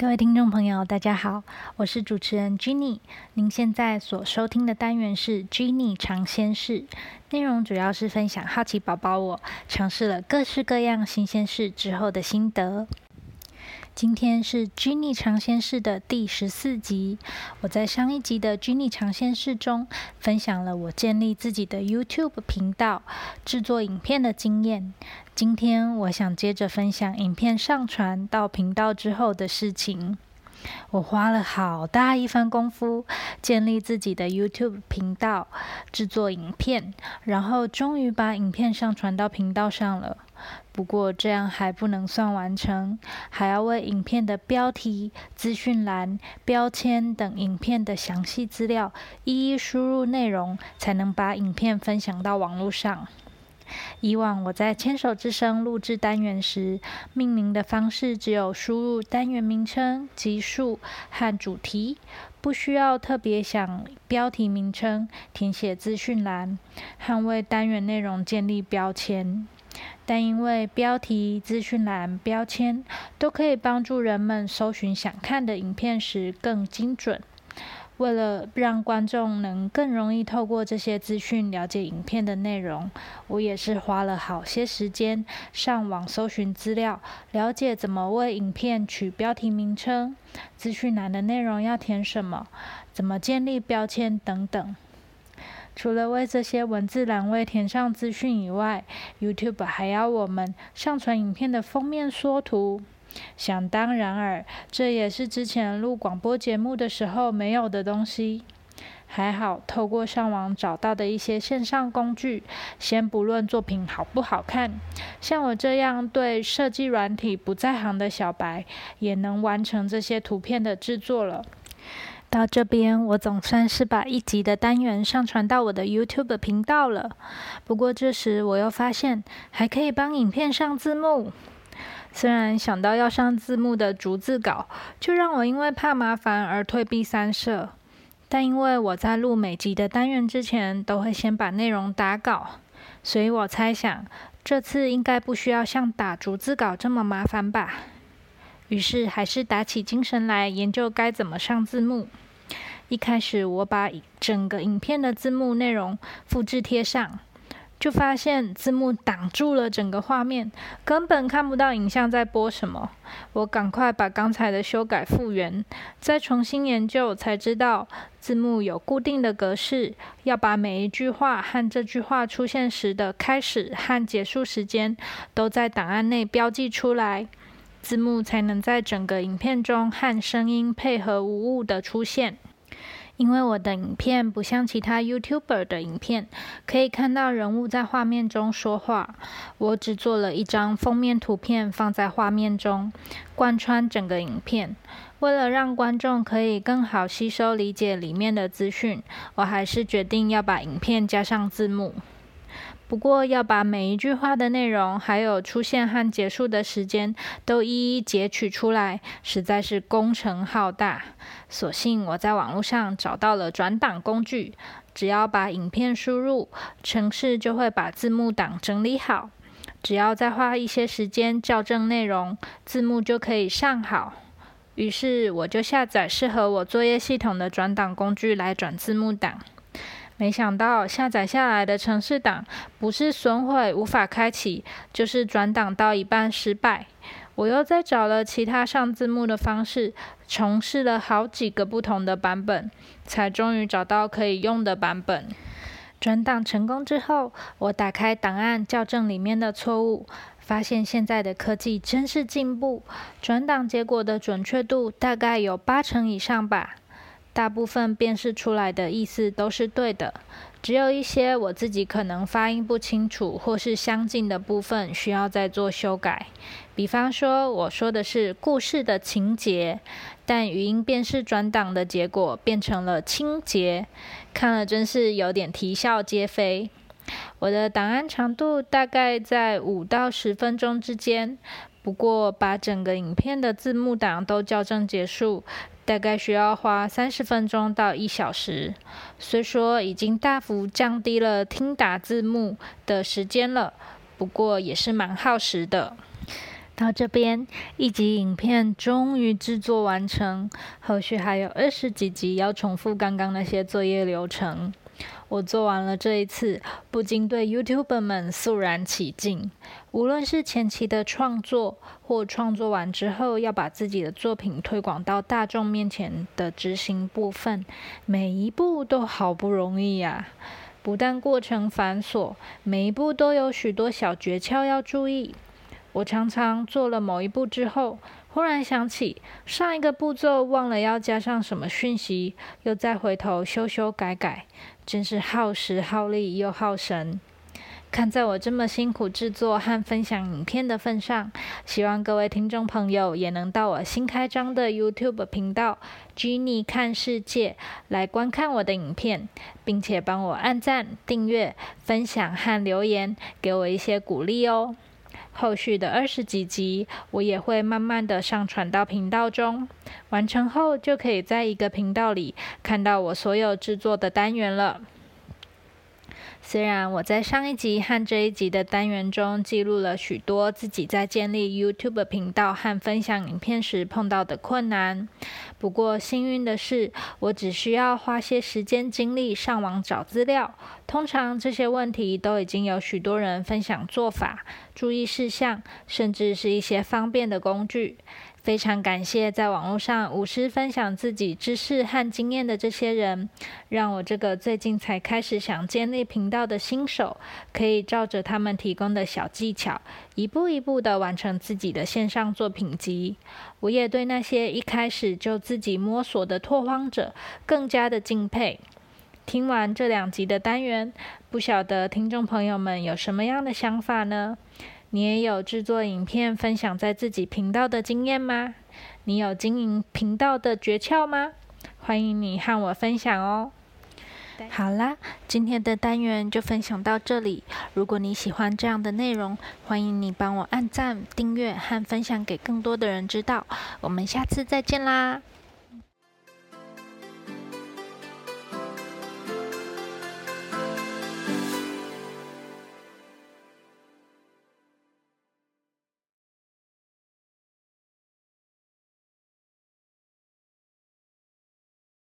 各位听众朋友，大家好，我是主持人 Jenny。您现在所收听的单元是 Jenny 尝鲜室，内容主要是分享好奇宝宝我尝试了各式各样新鲜事之后的心得。今天是 Jenny 尝鲜室的第十四集。我在上一集的 Jenny 尝鲜室中分享了我建立自己的 YouTube 频道、制作影片的经验。今天我想接着分享影片上传到频道之后的事情。我花了好大一番功夫建立自己的 YouTube 频道，制作影片，然后终于把影片上传到频道上了。不过这样还不能算完成，还要为影片的标题、资讯栏、标签等影片的详细资料一一输入内容，才能把影片分享到网络上。以往我在牵手之声录制单元时，命名的方式只有输入单元名称、集数和主题，不需要特别想标题名称、填写资讯栏和为单元内容建立标签。但因为标题、资讯栏、标签都可以帮助人们搜寻想看的影片时更精准。为了让观众能更容易透过这些资讯了解影片的内容，我也是花了好些时间上网搜寻资料，了解怎么为影片取标题名称、资讯栏的内容要填什么、怎么建立标签等等。除了为这些文字栏位填上资讯以外，YouTube 还要我们上传影片的封面缩图。想当然尔，这也是之前录广播节目的时候没有的东西。还好，透过上网找到的一些线上工具，先不论作品好不好看，像我这样对设计软体不在行的小白，也能完成这些图片的制作了。到这边，我总算是把一集的单元上传到我的 YouTube 频道了。不过这时我又发现，还可以帮影片上字幕。虽然想到要上字幕的逐字稿，就让我因为怕麻烦而退避三舍。但因为我在录每集的单元之前，都会先把内容打稿，所以我猜想这次应该不需要像打逐字稿这么麻烦吧。于是还是打起精神来研究该怎么上字幕。一开始我把整个影片的字幕内容复制贴上。就发现字幕挡住了整个画面，根本看不到影像在播什么。我赶快把刚才的修改复原，再重新研究，才知道字幕有固定的格式，要把每一句话和这句话出现时的开始和结束时间都在档案内标记出来，字幕才能在整个影片中和声音配合无误的出现。因为我的影片不像其他 YouTuber 的影片，可以看到人物在画面中说话，我只做了一张封面图片放在画面中，贯穿整个影片。为了让观众可以更好吸收理解里面的资讯，我还是决定要把影片加上字幕。不过要把每一句话的内容，还有出现和结束的时间都一一截取出来，实在是工程浩大。所幸我在网络上找到了转档工具，只要把影片输入，程式就会把字幕档整理好。只要再花一些时间校正内容，字幕就可以上好。于是我就下载适合我作业系统的转档工具来转字幕档。没想到下载下来的城市档不是损毁无法开启，就是转档到一半失败。我又再找了其他上字幕的方式，重试了好几个不同的版本，才终于找到可以用的版本。转档成功之后，我打开档案校正里面的错误，发现现在的科技真是进步，转档结果的准确度大概有八成以上吧。大部分辨识出来的意思都是对的，只有一些我自己可能发音不清楚或是相近的部分需要再做修改。比方说，我说的是故事的情节，但语音辨识转档的结果变成了清洁，看了真是有点啼笑皆非。我的档案长度大概在五到十分钟之间，不过把整个影片的字幕档都校正结束。大概需要花三十分钟到一小时，虽说已经大幅降低了听打字幕的时间了，不过也是蛮耗时的。到这边，一集影片终于制作完成，后续还有二十几集要重复刚刚那些作业流程。我做完了这一次，不禁对 YouTuber 们肃然起敬。无论是前期的创作，或创作完之后要把自己的作品推广到大众面前的执行部分，每一步都好不容易呀！不但过程繁琐，每一步都有许多小诀窍要注意。我常常做了某一步之后，忽然想起上一个步骤忘了要加上什么讯息，又再回头修修改改，真是耗时耗力又耗神。看在我这么辛苦制作和分享影片的份上，希望各位听众朋友也能到我新开张的 YouTube 频道 “Jenny 看世界”来观看我的影片，并且帮我按赞、订阅、分享和留言，给我一些鼓励哦。后续的二十几集，我也会慢慢的上传到频道中。完成后，就可以在一个频道里看到我所有制作的单元了。虽然我在上一集和这一集的单元中记录了许多自己在建立 YouTube 频道和分享影片时碰到的困难，不过幸运的是，我只需要花些时间精力上网找资料，通常这些问题都已经有许多人分享做法、注意事项，甚至是一些方便的工具。非常感谢在网络上无私分享自己知识和经验的这些人，让我这个最近才开始想建立频道的新手，可以照着他们提供的小技巧，一步一步的完成自己的线上作品集。我也对那些一开始就自己摸索的拓荒者更加的敬佩。听完这两集的单元，不晓得听众朋友们有什么样的想法呢？你也有制作影片分享在自己频道的经验吗？你有经营频道的诀窍吗？欢迎你和我分享哦。好啦，今天的单元就分享到这里。如果你喜欢这样的内容，欢迎你帮我按赞、订阅和分享给更多的人知道。我们下次再见啦！